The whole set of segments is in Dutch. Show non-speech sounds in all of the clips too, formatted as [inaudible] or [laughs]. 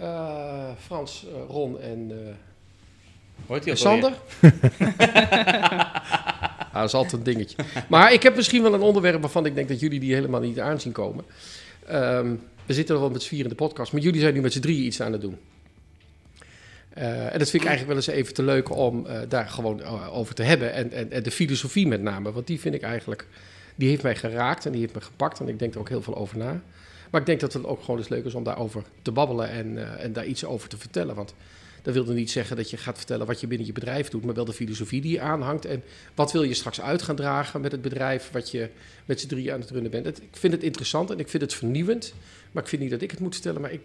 Eh, Frans, eh, Ron en eh, Hoort hij Sander. [laughs] ah, dat is altijd een dingetje. Maar ik heb misschien wel een onderwerp waarvan ik denk dat jullie die helemaal niet aanzien komen. Ehm, we zitten er wel met z'n vier in de podcast, maar jullie zijn nu met z'n drieën iets aan het doen. Eh, en dat vind ik eigenlijk wel eens even te leuk om eh, daar gewoon over te hebben. En, en, en de filosofie met name, want die vind ik eigenlijk... Die heeft mij geraakt en die heeft me gepakt en ik denk er ook heel veel over na. Maar ik denk dat het ook gewoon eens leuk is om daarover te babbelen en, eh, en daar iets over te vertellen. Want dat wil niet zeggen dat je gaat vertellen wat je binnen je bedrijf doet, maar wel de filosofie die je aanhangt. En wat wil je straks uit gaan dragen met het bedrijf wat je met z'n drieën aan het runnen bent. Ik vind het interessant en ik vind het vernieuwend. Maar ik vind niet dat ik het moet vertellen, maar ik,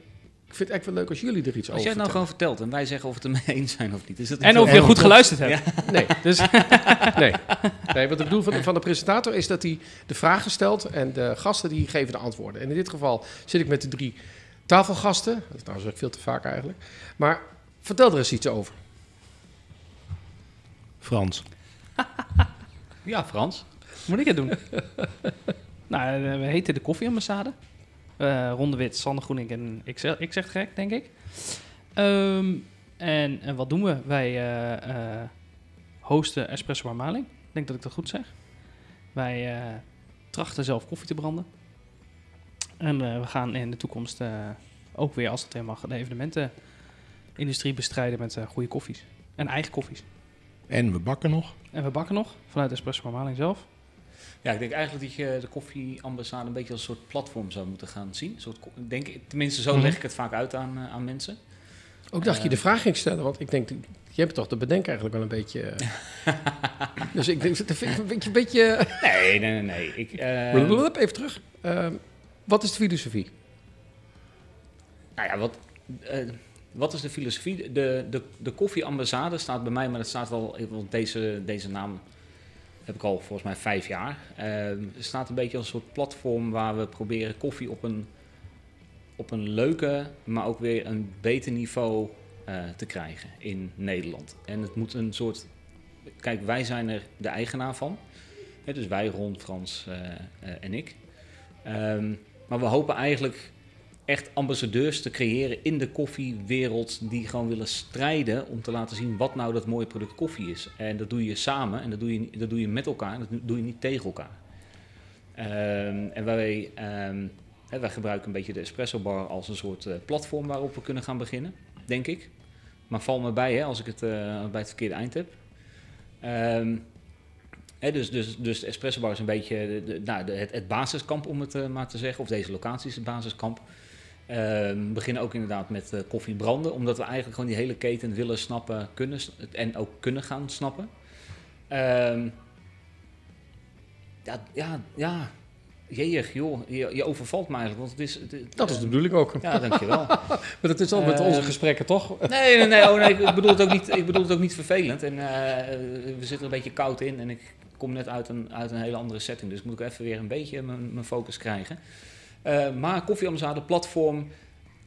ik vind het echt wel leuk als jullie er iets Als over jij het nou vertellen. gewoon vertelt en wij zeggen of we het ermee eens zijn of niet. Is dat En of je goed geluisterd hebt. [laughs] Nee, Dus nee. nee, wat ik bedoel van, van de presentator is dat hij de vragen stelt en de gasten die geven de antwoorden. En in dit geval zit ik met de drie tafelgasten. Dat is trouwens ook veel te vaak eigenlijk. Maar vertel er eens iets over. Frans. [laughs] Ja, Frans. moet ik het doen? [laughs] nou, eh, we heten de Koffieambassade. Eh Ronde Wit, Sander Groening en ik zeg, ik zeg het gek, denk ik. Ehm, en, en wat doen we? Wij eh, eh, hosten Espresso Marmaling. Ik denk dat ik dat goed zeg. Wij trachten zelf koffie te branden. En we gaan in de toekomst ook weer, als het helemaal mag, de evenementenindustrie bestrijden met goede koffies. En eigen koffies. En we bakken nog. En we bakken nog vanuit Espresso zelf. Ja, ik denk eigenlijk dat je de koffieambassade een beetje als een soort platform zou moeten gaan zien. Een soort, denk, tenminste, zo Mhm. leg ik het vaak uit aan, eh, aan mensen. Ook dacht je Eh. de vraag ging stellen, want ik denk, je hebt toch de bedenken eigenlijk wel een beetje... eh. [laughs] dus ik denk, dat vind ik een beetje... Een beetje Nee, nee, nee. nee. Ik, eh, Blablabla, even terug. Ehm, wat is de filosofie? Nou ja, wat, eh, wat is de filosofie? De, de, de koffieambassade staat bij mij, maar dat staat wel, want deze, deze naam heb ik al volgens mij vijf jaar. Het staat een beetje als een soort platform waar we proberen koffie op een, op een leuke, maar ook weer een beter niveau eh, te krijgen in Nederland. En het moet een soort, kijk, wij zijn er de eigenaar van. Hè, dus wij, Ron, Frans eh, eh, en ik. Ehm, maar we hopen eigenlijk echt ambassadeurs te creëren in de koffiewereld die gewoon willen strijden om te laten zien wat nou dat mooie product koffie is. En dat doe je samen en dat doe je, dat doe je met elkaar, dat doe je niet tegen elkaar. Ehm, en wij, ehm, wij gebruiken een beetje de espresso bar als een soort eh, platform waarop we kunnen gaan beginnen, denk ik. Maar val me bij hè, als ik het eh, bij het verkeerde eind heb. Ehm, dus, dus, dus de espresso bar is een beetje de- nou, de, het, het basiskamp, om het eh, maar te zeggen. Of deze locatie is het basiskamp. Ehm, we beginnen ook inderdaad met eh, koffie branden, omdat we eigenlijk gewoon die hele keten willen snappen kunnen, en ook kunnen gaan snappen. Ehm, ja, ja, ja, jeeg, joh, je, je overvalt me eigenlijk, want het is... Het, het- Dat is de bedoeling ook. Ja, dankjewel. [laughs] Maar dat is al met Ehm, onze gesprekken, toch? Nee, nee, nee, oh, nee [laughs] ik, bedoel het ook niet, ik bedoel het ook niet vervelend. En eh, we zitten er een beetje koud in en ik kom net uit een, uit een hele andere setting. Dus moet ik even weer een beetje mijn, mijn focus krijgen. Eh, maar koffieambassade, platform.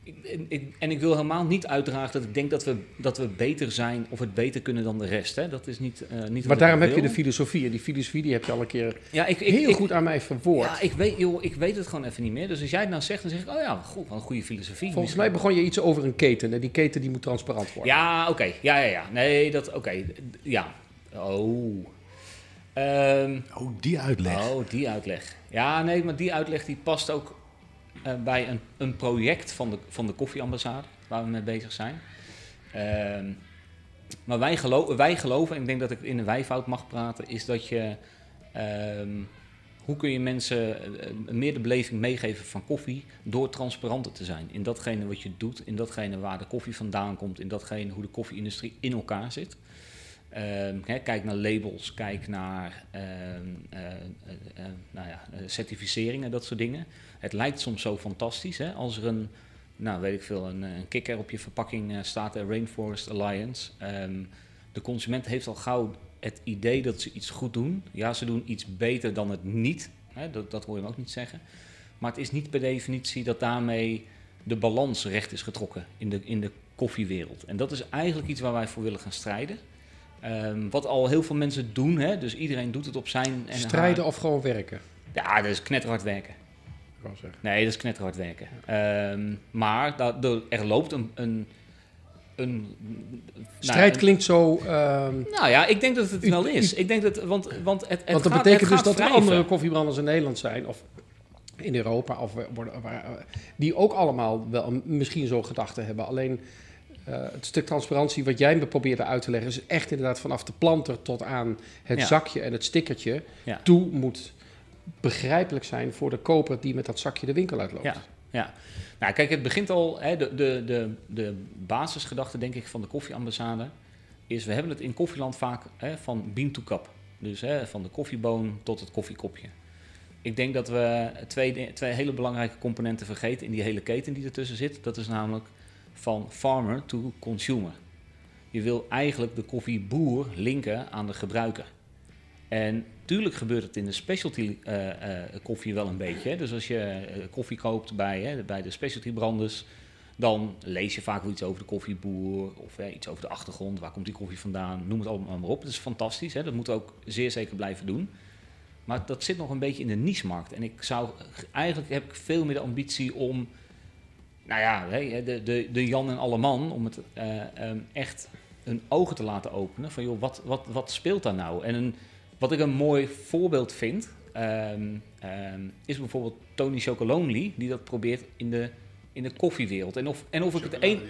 Ik, en, ik, en ik wil helemaal niet uitdragen dat ik denk dat we, dat we beter zijn of het beter kunnen dan de rest. Hè. Dat is niet, eh, niet wat Maar daarom heb je de filosofie. En die filosofie die heb je al een keer Ja, ik, ik, heel ik- goed aan mij verwoord. Ja, ik weet, joh, ik weet het gewoon even niet meer. Dus als jij het nou zegt, dan zeg ik, oh ja, goed, wat een goede filosofie. Volgens mij begon je iets over een keten. En die keten die moet transparant worden. Ja, oké. Ja, ja, ja. Nee, dat, oké. Ja. Oh. Ehm, Oh, die uitleg. oh, die uitleg. Ja, nee, maar die uitleg die past ook eh, bij een, een project van de, van de koffieambassade, waar we mee bezig zijn. Ehm, maar wij, wij geloven, en ik denk dat ik in een wijfout mag praten, is dat je... ehm, hoe kun je mensen eh, meer de beleving meegeven van koffie door transparanter te zijn in datgene wat je doet, in datgene waar de koffie vandaan komt, in datgene hoe de koffieindustrie in elkaar zit. Ehm, kijk naar labels, kijk naar eh, nou ja, certificeringen, dat soort dingen. Het lijkt soms zo fantastisch hè, als er een, nou weet ik veel, een, een kikker op je verpakking eh, staat, de Rainforest Alliance. Ehm, de consument heeft al gauw het idee dat ze iets goed doen. Ja, ze doen iets beter dan het niet. Hè, dat, dat hoor je hem ook niet zeggen. Maar het is niet per definitie dat daarmee de balans recht is getrokken in de, in de koffiewereld. En dat is eigenlijk iets waar wij voor willen gaan strijden. Ehm, wat al heel veel mensen doen, hè? dus iedereen doet het op zijn en Strijden haar- of gewoon werken? Ja, dat is knetterhard werken. Zeggen. Nee, dat is knetterhard werken. Ehm, maar dat, er- loopt een... een, een Strijd nou, klinkt zo... ehm, een- nou ja, ik denk dat het U- wel is. Ik denk dat, want, want het, het want dat gaat, betekent het dus gaat dat er andere koffiebranders in Nederland zijn... of in Europa, of waar- die ook allemaal wel misschien zo'n gedachte hebben. Alleen eh, het stuk transparantie wat jij me probeerde uit te leggen... is echt inderdaad vanaf de planter tot aan het Ja. zakje en het stickertje... Ja. toe moet begrijpelijk zijn voor de koper die met dat zakje de winkel uitloopt. Ja. Ja, nou kijk, het begint al, hè, de, de, de, de basisgedachte denk ik van de koffieambassade is, we hebben het in koffieland vaak hè, van bean to cup. Dus hè, van de koffieboon tot het koffiekopje. Ik denk dat we twee, twee hele belangrijke componenten vergeten in die hele keten die ertussen zit. Dat is namelijk van farmer to consumer. Je wil eigenlijk de koffieboer linken aan de gebruiker. En tuurlijk gebeurt het in de specialty eh, eh, koffie wel een beetje. Hè. Dus als je eh, koffie koopt bij, hè, bij de specialty branders, dan lees je vaak wel iets over de koffieboer of hè, iets over de achtergrond. Waar komt die koffie vandaan? Noem het allemaal maar op. Dat is fantastisch. Hè. Dat moeten we ook zeer zeker blijven doen. Maar dat zit nog een beetje in de niche-markt. En ik zou eigenlijk heb ik veel meer de ambitie om, nou ja, de, de, de Jan en alle man, om het eh, ehm, echt hun ogen te laten openen. Van joh, wat, wat, wat speelt daar nou? En een, wat ik een mooi voorbeeld vind, ehm, ehm, is bijvoorbeeld Tony Chocolonely, die dat probeert in de, in de koffiewereld. En of, en of ik het een.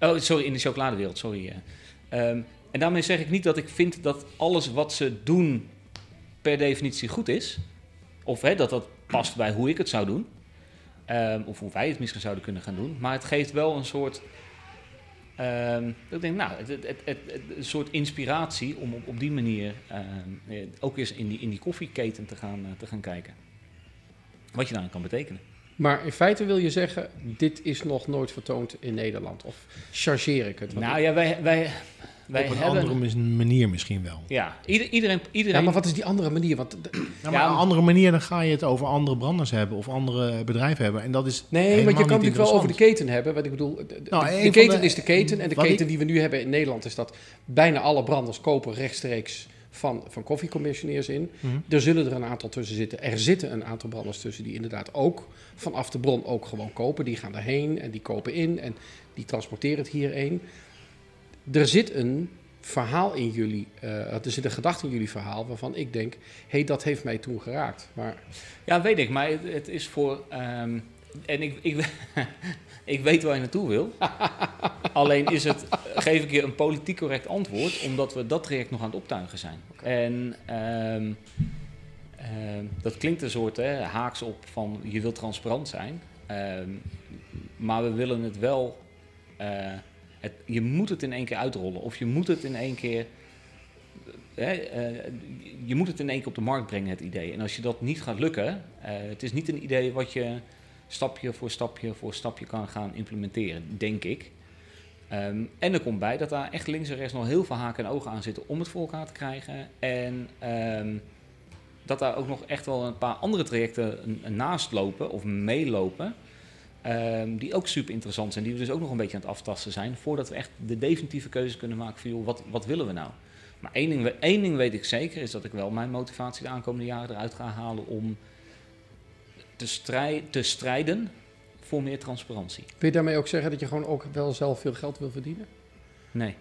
Oh, sorry, in de chocoladewereld, sorry. eh. Ehm, en daarmee zeg ik niet dat ik vind dat alles wat ze doen per definitie goed is. Of hè, dat dat past bij hoe ik het zou doen. Of hoe wij het misschien zouden kunnen gaan doen. Maar het geeft wel een soort. Ehm, ik denk, nou, het, het, een soort inspiratie om op, op die manier ehm, eh, ook eens in die, in die koffieketen te gaan, eh, te gaan kijken. Wat je daarin kan betekenen. Maar in feite wil je zeggen, dit is nog nooit vertoond in Nederland. Of chargeer ik het? Nou ja, wij, wij, wij Op een hebben. andere manier misschien wel. Ja, ieder, iedereen. iedereen Ja, maar wat is die andere manier? Want, Ja, maar Ja, een andere manier dan ga je het over andere branders hebben of andere bedrijven hebben. En dat is nee, want je kan natuurlijk wel over de keten hebben. Want ik bedoel, de, Nou, de keten de- is de keten. En de wat keten ik- die we nu hebben in Nederland is dat bijna alle branders kopen rechtstreeks van, van koffiecommissioneers in. Mhm. Er zullen er een aantal tussen zitten. Er zitten een aantal branders tussen die inderdaad ook vanaf de bron ook gewoon kopen. Die gaan erheen en die kopen in en die transporteren het hierheen. Er zit een verhaal in jullie, eh, er zit een gedachte in jullie verhaal waarvan ik denk, hé, hey, dat heeft mij toen geraakt. Maar Ja, weet ik, maar het, het is voor. ehm, en ik, ik, [laughs] ik weet waar je naartoe wil. [laughs] Alleen is het, geef ik je een politiek correct antwoord, omdat we dat traject nog aan het optuigen zijn. En ehm, ehm, dat klinkt een soort hè, haaks op van je wilt transparant zijn. Maar we willen het wel. eh, je moet het in één keer uitrollen. Of je moet het in één keer. Hè, eh, je moet het in één keer op de markt brengen, het idee. En als je dat niet gaat lukken, eh, het is niet een idee wat je stapje voor stapje voor stapje kan gaan implementeren, denk ik. Ehm, en er komt bij dat daar echt links en rechts nog heel veel haken en ogen aan zitten om het voor elkaar te krijgen. En ehm, dat daar ook nog echt wel een paar andere trajecten naast lopen of meelopen. Ehm, die ook super interessant zijn, die we dus ook nog een beetje aan het aftasten zijn. Voordat we echt de definitieve keuze kunnen maken van joh, wat, wat willen we nou? Maar één ding, één ding weet ik zeker, is dat ik wel mijn motivatie de aankomende jaren eruit ga halen om te, strij- te strijden voor meer transparantie. wil je daarmee ook zeggen dat je gewoon ook wel zelf veel geld wil verdienen? Nee.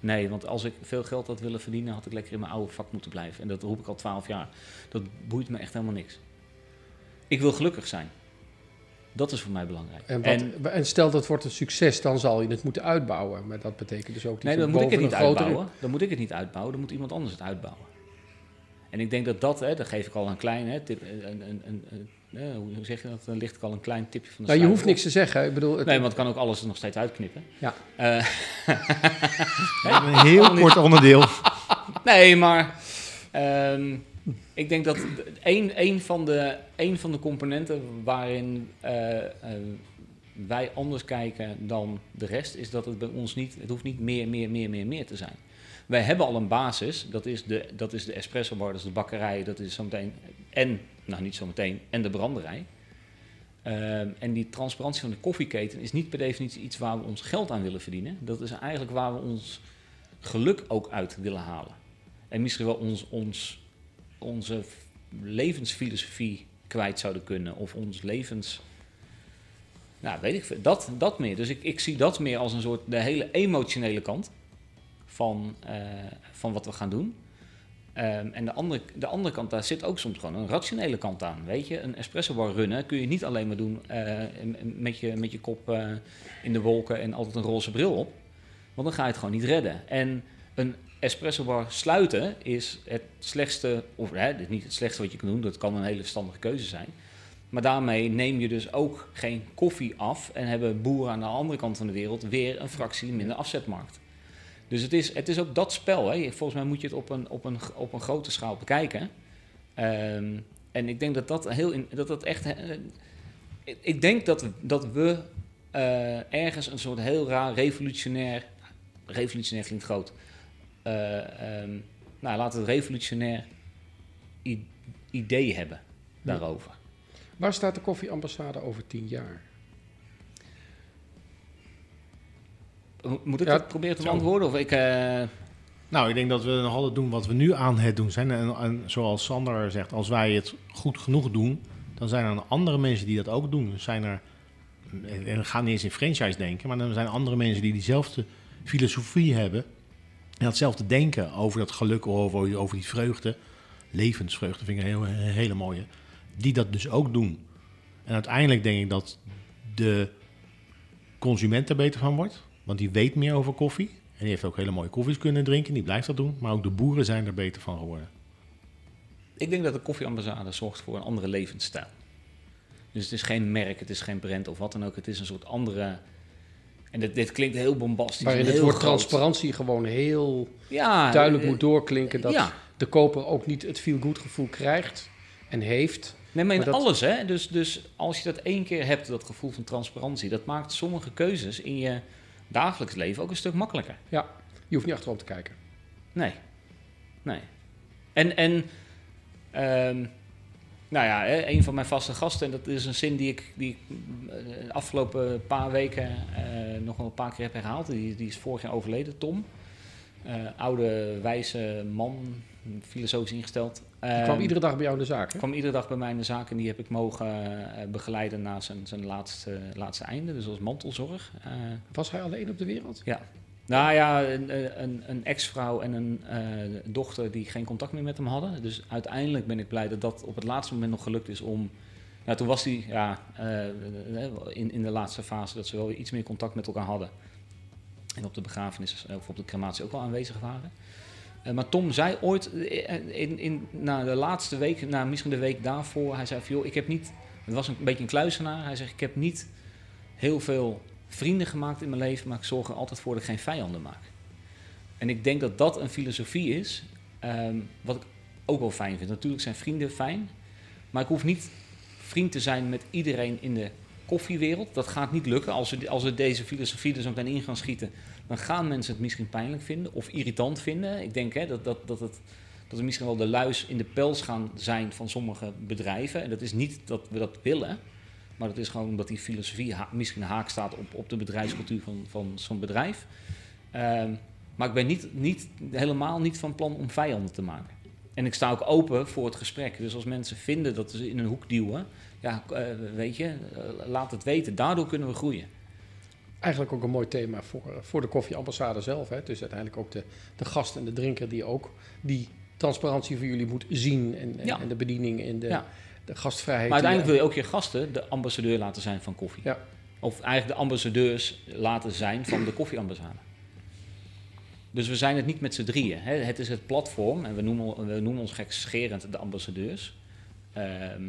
Nee, want als ik veel geld had willen verdienen, had ik lekker in mijn oude vak moeten blijven. En dat roep ik al twaalf jaar. Dat boeit me echt helemaal niks. Ik wil gelukkig zijn. Dat is voor mij belangrijk. En, wat, en, stel dat wordt een succes, dan zal je het moeten uitbouwen. Maar dat betekent dus ook dat nee, je dan moet ik het niet uitbouwen. Dan moet ik het niet uitbouwen. Dan moet iemand anders het uitbouwen. En ik denk dat dat, hè, daar geef ik al een klein hè, tip. Een, een, een, een- hè, hoe zeg je dat? Dan ligt ik al een klein tipje van de Nou, je hoeft niks te zeggen. Ik bedoel, het, Nee, want ik kan ook alles er nog steeds uitknippen. Ja. Eh, [laughs] Een heel [laughs] kort onderdeel. Nee, maar ehm, ik denk dat een, een, van de, een van de componenten waarin eh, eh, wij anders kijken dan de rest, is dat het bij ons niet, het hoeft niet meer, meer, meer, meer, meer te zijn. Wij hebben al een basis, dat is de, dat is de espresso bar, dat is de bakkerij, dat is zometeen, en, nou niet zometeen, en de branderij. Ehm, en die transparantie van de koffieketen is niet per definitie iets waar we ons geld aan willen verdienen. Dat is eigenlijk waar we ons geluk ook uit willen halen. En misschien wel ons, ons, onze levensfilosofie kwijt zouden kunnen. Of ons levens... Nou, weet ik veel. Dat, dat meer. Dus ik, ik zie dat meer als een soort de hele emotionele kant van, eh, van wat we gaan doen. Ehm, en de andere, de andere kant, daar zit ook soms gewoon een rationele kant aan. Weet je, een espresso bar runnen kun je niet alleen maar doen eh, met, je, met je kop eh, in de wolken en altijd een roze bril op. Want dan ga je het gewoon niet redden. En een espresso bar sluiten is het slechtste, of hè, dit niet het slechtste wat je kan doen, dat kan een hele verstandige keuze zijn. Maar daarmee neem je dus ook geen koffie af en hebben boeren aan de andere kant van de wereld weer een fractie minder afzetmarkt. Dus het is, het is ook dat spel. Hè. Volgens mij moet je het op een, op een, op een grote schaal bekijken. Ehm, en ik denk dat dat heel dat dat echt. eh, ik- denk dat dat we eh, ergens een soort heel raar revolutionair. Revolutionair klinkt groot. Eh, ehm, nou, laten we het revolutionair idee hebben daarover. Waar staat de koffieambassade over tien jaar? Mo- Moet ik Ja, het proberen te beantwoorden? Of ik. eh, Nou, ik denk dat we nog altijd doen wat we nu aan het doen zijn. En, en zoals Sander zegt, als wij het goed genoeg doen, dan zijn er andere mensen die dat ook doen. Er zijn er, en we gaan niet eens in franchise denken, maar dan zijn er andere mensen die diezelfde filosofie hebben. En datzelfde denken over dat geluk, over, over die vreugde. Levensvreugde vind ik een, heel, een hele mooie. Die dat dus ook doen. En uiteindelijk denk ik dat de consument er beter van wordt. Want die weet meer over koffie. En die heeft ook hele mooie koffies kunnen drinken. Die blijft dat doen. Maar ook de boeren zijn er beter van geworden. Ik denk dat de koffieambassade zorgt voor een andere levensstijl. Dus het is geen merk, het is geen brand of wat dan ook. Het is een soort andere... En dit, dit klinkt heel bombastisch. Waarin het woord transparantie gewoon heel ja, duidelijk eh, moet doorklinken. Dat ja. de koper ook niet het feel-good gevoel krijgt en heeft. Nee, maar in Maar dat- alles, hè. Dus, dus als je dat één keer hebt, dat gevoel van transparantie... dat maakt sommige keuzes in je dagelijks leven ook een stuk makkelijker. Ja, je hoeft niet achterom te kijken. Nee. Nee. En, en ehm, nou ja, hè, een van mijn vaste gasten, en dat is een zin die ik, die ik eh, de afgelopen paar weken eh, nog wel een paar keer heb herhaald. Die, die is vorig jaar overleden, Tom. Eh, oude, wijze man, filosofisch ingesteld. Die kwam iedere dag bij jou in de zaak. Hè? kwam iedere dag bij mij in de zaak en die heb ik mogen begeleiden na zijn, zijn laatste, laatste einde, dus als mantelzorg. Was hij alleen op de wereld? Nou ja, een, een, een ex-vrouw en een eh, dochter die geen contact meer met hem hadden. Dus uiteindelijk ben ik blij dat dat op het laatste moment nog gelukt is om... Ja, toen was hij ja, eh, in, in de laatste fase dat ze wel iets meer contact met elkaar hadden. En op de begrafenis of op de crematie ook wel aanwezig waren. Eh, maar Tom zei ooit eh, in, in, na de laatste week, na misschien de week daarvoor, hij zei van joh, ik heb niet... Het was een beetje een kluisenaar. Hij zegt, ik heb niet heel veel vrienden gemaakt in mijn leven, maar ik zorg er altijd voor dat ik geen vijanden maak. En ik denk dat dat een filosofie is, ehm, wat ik ook wel fijn vind. Natuurlijk zijn vrienden fijn, maar ik hoef niet vriend te zijn met iedereen in de koffiewereld. Dat gaat niet lukken. Als we, als we deze filosofie er zo meteen in gaan schieten, dan gaan mensen het misschien pijnlijk vinden of irritant vinden. Ik denk hè, dat, dat, dat, het, dat we misschien wel de luis in de pels gaan zijn van sommige bedrijven. En dat is niet dat we dat willen. Maar dat is gewoon omdat die filosofie ha- misschien haak staat op, op de bedrijfscultuur van, van zo'n bedrijf. Ehm, maar ik ben niet, niet, helemaal niet van plan om vijanden te maken. En ik sta ook open voor het gesprek. Dus als mensen vinden dat ze in een hoek duwen, ja, eh, weet je, eh, laat het weten. Daardoor kunnen we groeien. Eigenlijk ook een mooi thema voor, voor de koffieambassade zelf. Hè? Dus uiteindelijk ook de, de gast en de drinker die ook die transparantie voor jullie moet zien. En, en, Ja. en de bediening en de, Ja. De gastvrijheid. Maar uiteindelijk wil je ook je gasten de ambassadeur laten zijn van koffie. Ja. Of eigenlijk de ambassadeurs laten zijn van de koffieambassade. Dus we zijn het niet met z'n drieën. Hè. Het is het platform en we noemen, we noemen ons gekscherend de ambassadeurs. Ehm,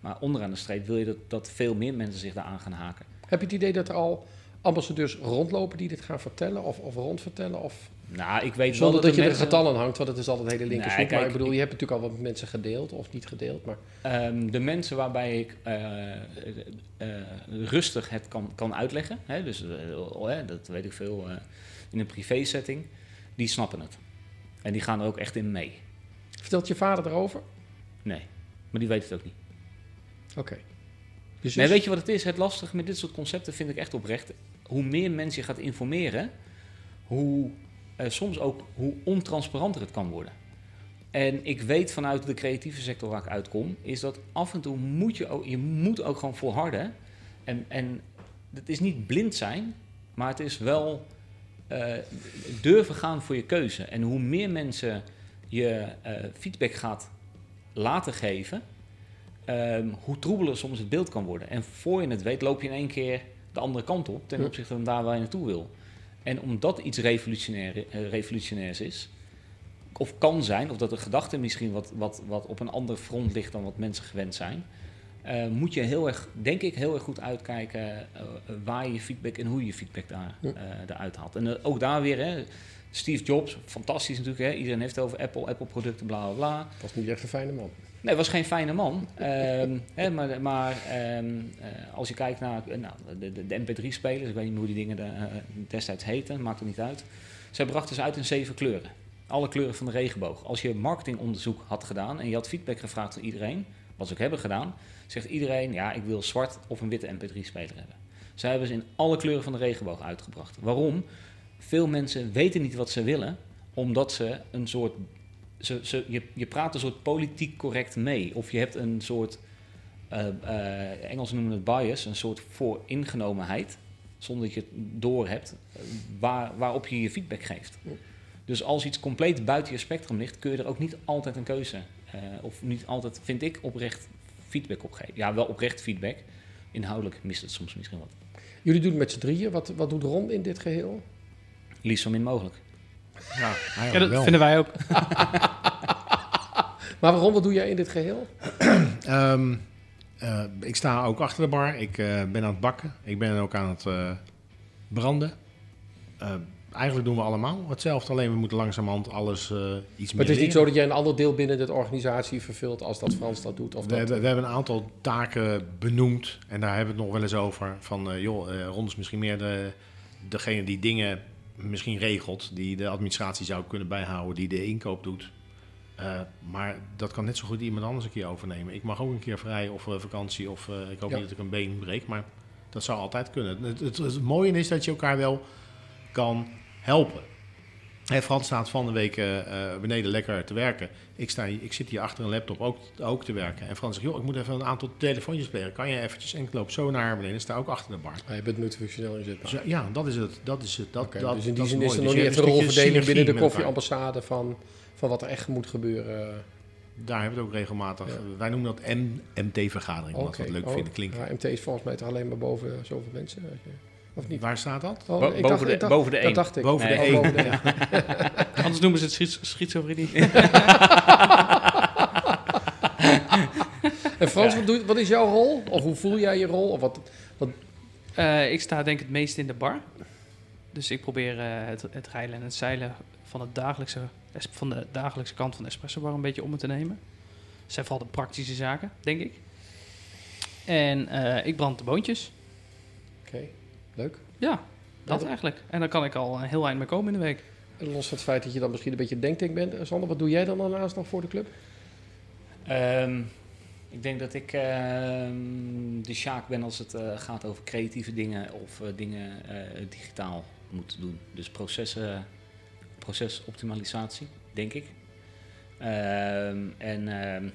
maar onderaan de streep wil je dat, dat veel meer mensen zich daaraan gaan haken. Heb je het idee dat er al ambassadeurs rondlopen die dit gaan vertellen of, of rondvertellen? Of Nou, ik weet wel Zonder dat, dat er je er mensen- getallen hangt, want het is altijd hele linker Nee. Maar ik bedoel, ik- je hebt natuurlijk al wat mensen gedeeld of niet gedeeld. Maar Ehm, de mensen waarbij ik eh, eh, rustig het kan, kan uitleggen, hè, dus eh, oh, dat weet ik veel, in een privé setting, die snappen het. En die gaan er ook echt in mee. vertelt je vader erover? Nee, maar die weet het ook niet. Oké. Dus Nee, weet je wat het is? Het lastige met dit soort concepten vind ik echt oprecht. Hoe meer mensen je gaat informeren, hoe eh, soms ook hoe ontransparanter het kan worden. En ik weet vanuit de creatieve sector waar ik uitkom, is dat af en toe moet je ook, je moet ook gewoon volharden. En, en het is niet blind zijn, maar het is wel eh, durven gaan voor je keuze. En hoe meer mensen je eh, feedback gaat laten geven, ehm, hoe troebeler soms het beeld kan worden. En voor je het weet, loop je in één keer de andere kant op ten opzichte van daar waar je naartoe wil. En omdat iets revolutionair, eh, revolutionairs is, of kan zijn, of dat de gedachte misschien wat, wat, wat op een ander front ligt dan wat mensen gewend zijn, eh, moet je heel erg, denk ik, heel erg goed uitkijken eh, waar je feedback en hoe je feedback daar, eh, eruit haalt. En ook daar weer, hè, Steve Jobs, fantastisch natuurlijk, hè, iedereen heeft het over Apple, Apple-producten, bla bla bla. Was niet echt een fijne man. Nee, was geen fijne man. Ehm, [laughs] hè, maar maar ehm, eh, als je kijkt naar eh, nou, de, de, de MP3-spelers, ik weet niet hoe die dingen de, eh, destijds heten, maakt er niet uit. Zij brachten ze uit in zeven kleuren. Alle kleuren van de regenboog. Als je marketingonderzoek had gedaan en je had feedback gevraagd van iedereen, wat ze ook hebben gedaan, zegt iedereen, ja, ik wil zwart of een witte MP3-speler hebben. Zij hebben ze in alle kleuren van de regenboog uitgebracht. Waarom? Veel mensen weten niet wat ze willen, omdat ze een soort ze, ze, je, je praat een soort politiek correct mee. Of je hebt een soort, eh eh, Engels noemen het bias, een soort vooringenomenheid, zonder dat je het door hebt, eh, waar, waarop je je feedback geeft. Ja. Dus als iets compleet buiten je spectrum ligt, kun je er ook niet altijd een keuze, eh, of niet altijd, vind ik, oprecht feedback op geven. Ja, wel oprecht feedback. Inhoudelijk mist het soms misschien wat. Jullie doen het met z'n drieën. Wat, wat doet Ron in dit geheel? Liefst zo min mogelijk. Ja, Ja, dat vinden wij ook. [laughs] Maar Ron, wat doe jij in dit geheel? [clears throat] Ehm, eh, ik sta ook achter de bar. Ik eh, ben aan het bakken. Ik ben ook aan het eh, branden. Eh, eigenlijk doen we allemaal hetzelfde. Alleen we moeten langzamerhand alles eh, iets Maar meer het is niet zo dat jij een ander deel binnen de organisatie vervult als dat Frans dat doet. Of We, dat, hebben- we hebben een aantal taken benoemd. En daar hebben we het nog wel eens over. Van, eh, joh, eh, Ron is misschien meer de, degene die dingen misschien regelt. Die de administratie zou kunnen bijhouden. Die de inkoop doet. Eh, maar dat kan net zo goed iemand anders een keer overnemen. Ik mag ook een keer vrij of eh, vakantie. Of eh, ik hoop Ja. niet dat ik een been breek. Maar dat zou altijd kunnen. Het, het, het mooie is dat je elkaar wel kan helpen. Hè, Frans staat van de week eh, eh, beneden lekker te werken. Ik, sta, ik zit hier achter een laptop ook, ook te werken. En Frans zegt, joh, ik moet even een aantal telefoontjes plegen. Kan je eventjes? En ik loop zo naar beneden. Ik sta ook achter de bar. Je bent multifunctioneel inzetbaar. Dus, ja, dat is het. Dat is het. Dat, Oké, dat, dus in die zin is er Dus nog je niet echt een rolverdeling binnen de koffieambassade van, van wat er echt moet gebeuren. Daar hebben we het ook regelmatig. Ja. Wij noemen dat MT-vergadering, omdat we Oké. het leuk Oh, vinden klinken. Ja, MT is volgens mij toch alleen maar boven zoveel mensen? Of niet? Waar staat dat? Oh, Bo- ik boven dacht- de- ik dacht- boven de Dat één. dacht ik. Boven Nee. de Oh, één. boven de [laughs] één. Anders noemen ze het schiz- schizofrenie. [laughs] En Frans, wat, doe- wat is jouw rol? Of hoe voel jij je rol? Of wat, Eh, ik sta denk ik het meest in de bar. Dus ik probeer eh, het, het rijlen en het zeilen van, het dagelijkse, van de dagelijkse kant van de espresso bar een beetje om me te nemen. Dat zijn vooral de praktische zaken, denk ik. En eh, ik brand de boontjes. Oké, leuk. Ja, dat Ja, eigenlijk. En dan kan ik al een heel eind mee komen in de week. En Los van het feit dat je dan misschien een beetje denktank bent. eh, Sander, wat doe jij dan daarnaast nog voor de club? Ehm, ik denk dat ik ehm, de Sjaak ben als het eh, gaat over creatieve dingen of eh, dingen eh, digitaal moeten doen. Dus processen, procesoptimalisatie, denk ik. Ehm, en ehm,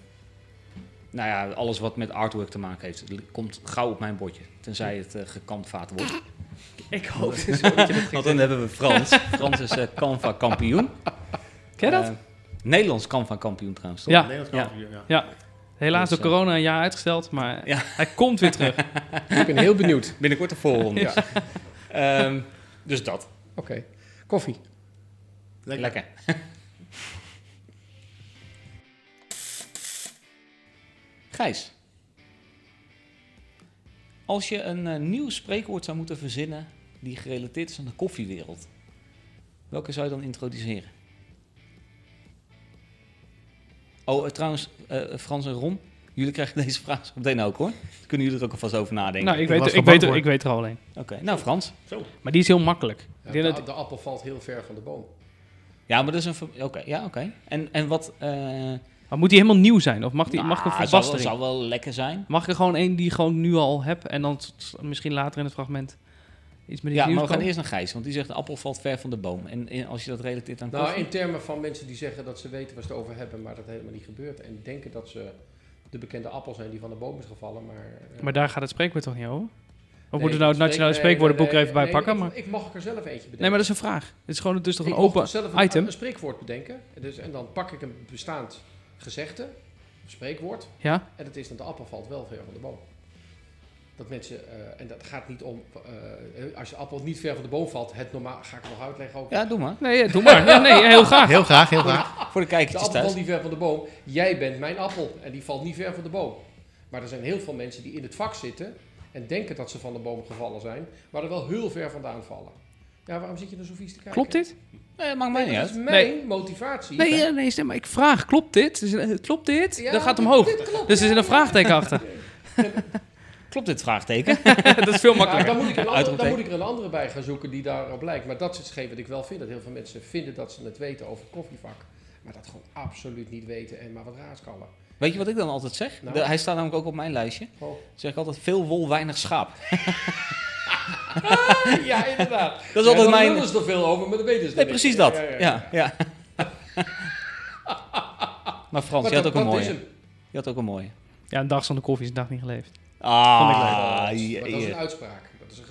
nou ja, alles wat met artwork te maken heeft, komt gauw op mijn bordje. Tenzij het eh gekantvaat wordt. Ik hoop dus dat je dat [laughs] Want dan hebben we Frans. [laughs] Frans is eh Canva kampioen. Ken je dat? Eh, Nederlands Canva kampioen trouwens. toch? Ja. Nederlands kampioen, ja. Ja. Helaas door Dus, eh, corona een jaar uitgesteld, maar Ja. hij komt weer terug. [laughs] Ik ben heel benieuwd. Binnenkort de voorronde. Ja. Ehm, dus dat. Oké. Koffie. Lekker. Lekker. Gijs. Als je een eh, nieuw spreekwoord zou moeten verzinnen die gerelateerd is aan de koffiewereld, Welke zou je dan introduceren? Oh, eh, trouwens, eh, Frans en Ron, jullie krijgen [laughs] deze vraag zo meteen ook hoor. Kunnen jullie er ook alvast over nadenken. Nou, ik Ik weet, ik, weet, er, ik weet er al een. Oké, nou Frans. Maar die is heel makkelijk. Ja, de, dat- de appel valt heel ver van de boom. Ja, maar dat is een... Oké, ja, oké. En, en wat... maar moet die helemaal nieuw zijn? Of mag, die, nou, mag ik een zou, wel, verbastering? zou wel lekker zijn. Mag ik er gewoon één die ik gewoon nu al heb en dan misschien later in het fragment iets met iets Ja, maar we gaan eerst naar Gijs, want die zegt de appel valt ver van de boom. En, en als je dat relateert aan Nou, koffie... in termen van mensen die zeggen dat ze weten waar ze het over hebben, maar dat helemaal niet gebeurt. En denken dat ze de bekende appel zijn die van de boom is gevallen. Maar, eh, Maar daar gaat het spreekwoord toch niet over? Of nee, moeten we nou het nationale nee, spreekwoordenboek nee, er even bij pakken? Ik, Maar... ik mag er zelf eentje bedenken. Nee, maar dat is een vraag. Het is gewoon het is toch een ik mag open zelf een, item? een spreekwoord bedenken. Dus, en dan pak ik een bestaand gezegde, spreekwoord. Ja? En dat is dat de appel valt wel ver van de boom. Dat mensen, eh, en dat gaat niet om, eh, als je appel niet ver van de boom valt, het normaal, ga ik het nog uitleggen ook. Ja, doe maar. Nee, ja, doe maar. Nee, nee, heel graag. Heel graag, heel graag. Voor de De kijkertjes appel valt thuis. niet ver van de boom. Jij bent mijn appel en die valt niet ver van de boom. Maar er zijn heel veel mensen die in het vak zitten en denken dat ze van de boom gevallen zijn, maar er wel heel ver vandaan vallen. Ja, waarom zit je er zo vies te kijken? Klopt dit? Nee, maakt mij Nee, niet dat is uit. mijn motivatie. Nee, ja, nee, stem maar. Ik vraag, klopt dit? Dus, klopt dit? Ja, Dan gaat het dit- omhoog. dit klopt, Dus er zit een vraagteken achter. [laughs] Klopt dit vraagteken? [laughs] dat is veel makkelijker. dan, moet ik er een andere, dan moet ik er een andere bij gaan zoeken die daarop lijkt. Maar dat is hetgeen wat ik wel vind. Dat heel veel mensen vinden dat ze het weten over koffievak. Maar dat gewoon absoluut niet weten en maar wat raaskallen. Weet je wat ik dan altijd zeg? Nou. De- hij staat namelijk ook op mijn lijstje. Oh. Zeg ik altijd veel wol, weinig schaap. [laughs] Ja, inderdaad. Dat is altijd mijn- Daar ze er veel over, maar dat weten ze Nee, niet. precies dat. Ja, ja, ja. Ja, ja. [laughs] Maar Frans, Maar je had dat- ook een dat is mooie. Je had ook een mooie. Ja, een dag zonder koffie is een dag niet geleefd. Ah. Maar dat is een uitspraak. Dat is, een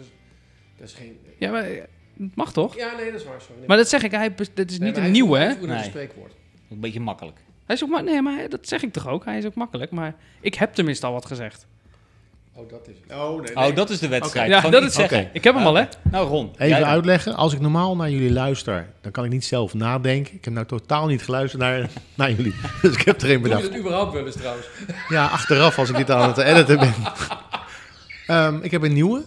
dat is geen... Ja, maar eh, het mag toch? Ja, nee, dat is waar. Sorry. Maar dat zeg ik, hij, dit is Nee, niet maar een nieuwe, voert- hè? Nee. spreekwoord. een beetje makkelijk. Hij is ook ma- nee, maar dat zeg ik toch ook? Hij is ook makkelijk, maar ik heb tenminste al wat gezegd. Oh, dat is het. Oh, nee, Oh, dat is de wedstrijd. Ja, dat is zeggen. Oké. Ik heb hem al, hè? Nou, Ron. Even uitleggen. Als ik normaal naar jullie luister, dan kan ik niet zelf nadenken. Ik heb nou totaal niet geluisterd naar, [laughs] naar jullie. [laughs] Dus ik heb er een Doe je bedacht. dat überhaupt wel eens trouwens? [laughs] Ja, achteraf als ik dit aan het editen ben. Ehm, ik heb een nieuwe.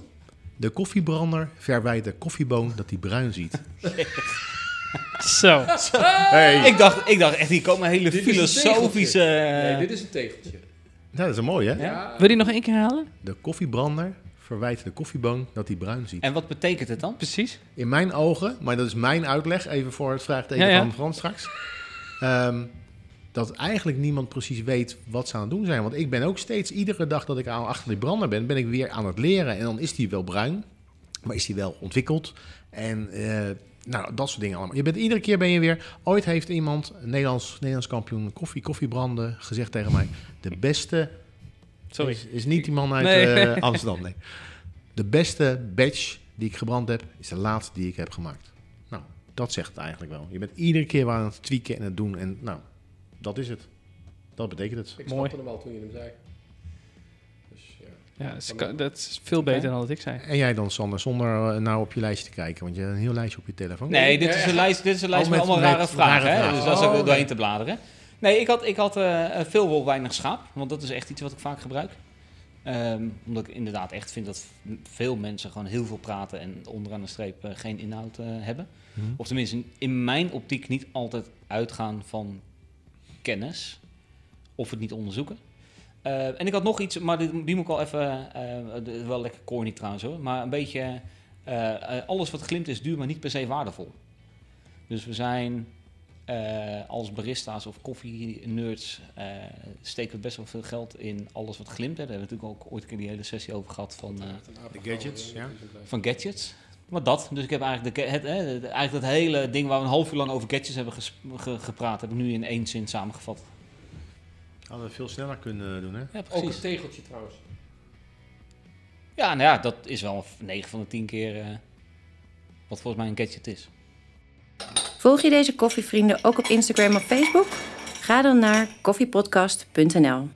De koffiebrander verwijt de koffieboon dat hij bruin ziet. Zo. Hey. Ik dacht, ik dacht echt, hier komen hele Dit filosofische... Nee, dit is een tegeltje. Ja, dat is een mooie, hè? Ja. Wil je die nog één keer halen? De koffiebrander verwijt de koffieboon dat hij bruin ziet. En wat betekent het dan? Precies. In mijn ogen, maar dat is mijn uitleg, even voor het vraagteken Ja, ja. van Frans straks. ehm, dat eigenlijk niemand precies weet wat ze aan het doen zijn. Want ik ben ook steeds, iedere dag dat ik aan, achter die brander ben, ben ik weer aan het leren. En dan is die wel bruin, maar is die wel ontwikkeld. En eh, nou, dat soort dingen allemaal. Je bent, iedere keer ben je weer... Ooit heeft iemand, een Nederlands, Nederlands kampioen koffie, koffiebranden, gezegd tegen mij... De beste... [laughs] Sorry. Is, is niet die man uit Nee. eh, [laughs] Amsterdam, nee. De beste batch die ik gebrand heb, is de laatste die ik heb gemaakt. Nou, dat zegt het eigenlijk wel. Je bent iedere keer waar aan het tweaken en het doen. En nou, dat is het. Dat betekent het. Ik Mooi. snapte hem al toen je hem zei. Ja. Dat is, dat veel beter dan wat ik zei. En jij dan, Sander, zonder eh, nou op je lijstje te kijken. Want je hebt een heel lijstje op je telefoon. Nee, dit is een lijst, dit is een lijst Oh, met, met- allemaal rare met vragen. rare hè? vragen. Dus daar is Oh, ook nee. doorheen te bladeren. Nee, ik had, ik had eh, veel wol, weinig schaap. Want dat is echt iets wat ik vaak gebruik. Ehm, omdat ik inderdaad echt vind dat veel mensen gewoon heel veel praten en onderaan de streep eh, geen inhoud eh, hebben. Mhm. Of tenminste in mijn optiek niet altijd uitgaan van kennis of het niet onderzoeken. Eh, en ik had nog iets, maar die, die moet ik al even, eh, de- wel lekker corny trouwens hoor, maar een beetje, eh, eh, alles wat glimt is duur, maar niet per se waardevol. Dus we zijn eh, als barista's of koffie-nerds eh, steken we best wel veel geld in alles wat glimt. Hè. Daar hebben we natuurlijk ook ooit een keer die hele sessie over gehad van, eh, De gadgets, ja. van gadgets. Maar dat, dus ik heb eigenlijk, de, het, eigenlijk dat hele ding waar we een half uur lang over gadgets hebben ge- gepraat, heb ik nu in één zin samengevat. Hadden we veel sneller kunnen doen, hè? Ja, Ook precies. een tegeltje trouwens. Ja, nou ja, dat is wel 9 van de 10 keer eh, wat volgens mij een gadget is. Volg je deze koffievrienden ook op Instagram of Facebook? Ga dan naar koffiepodcast.nl.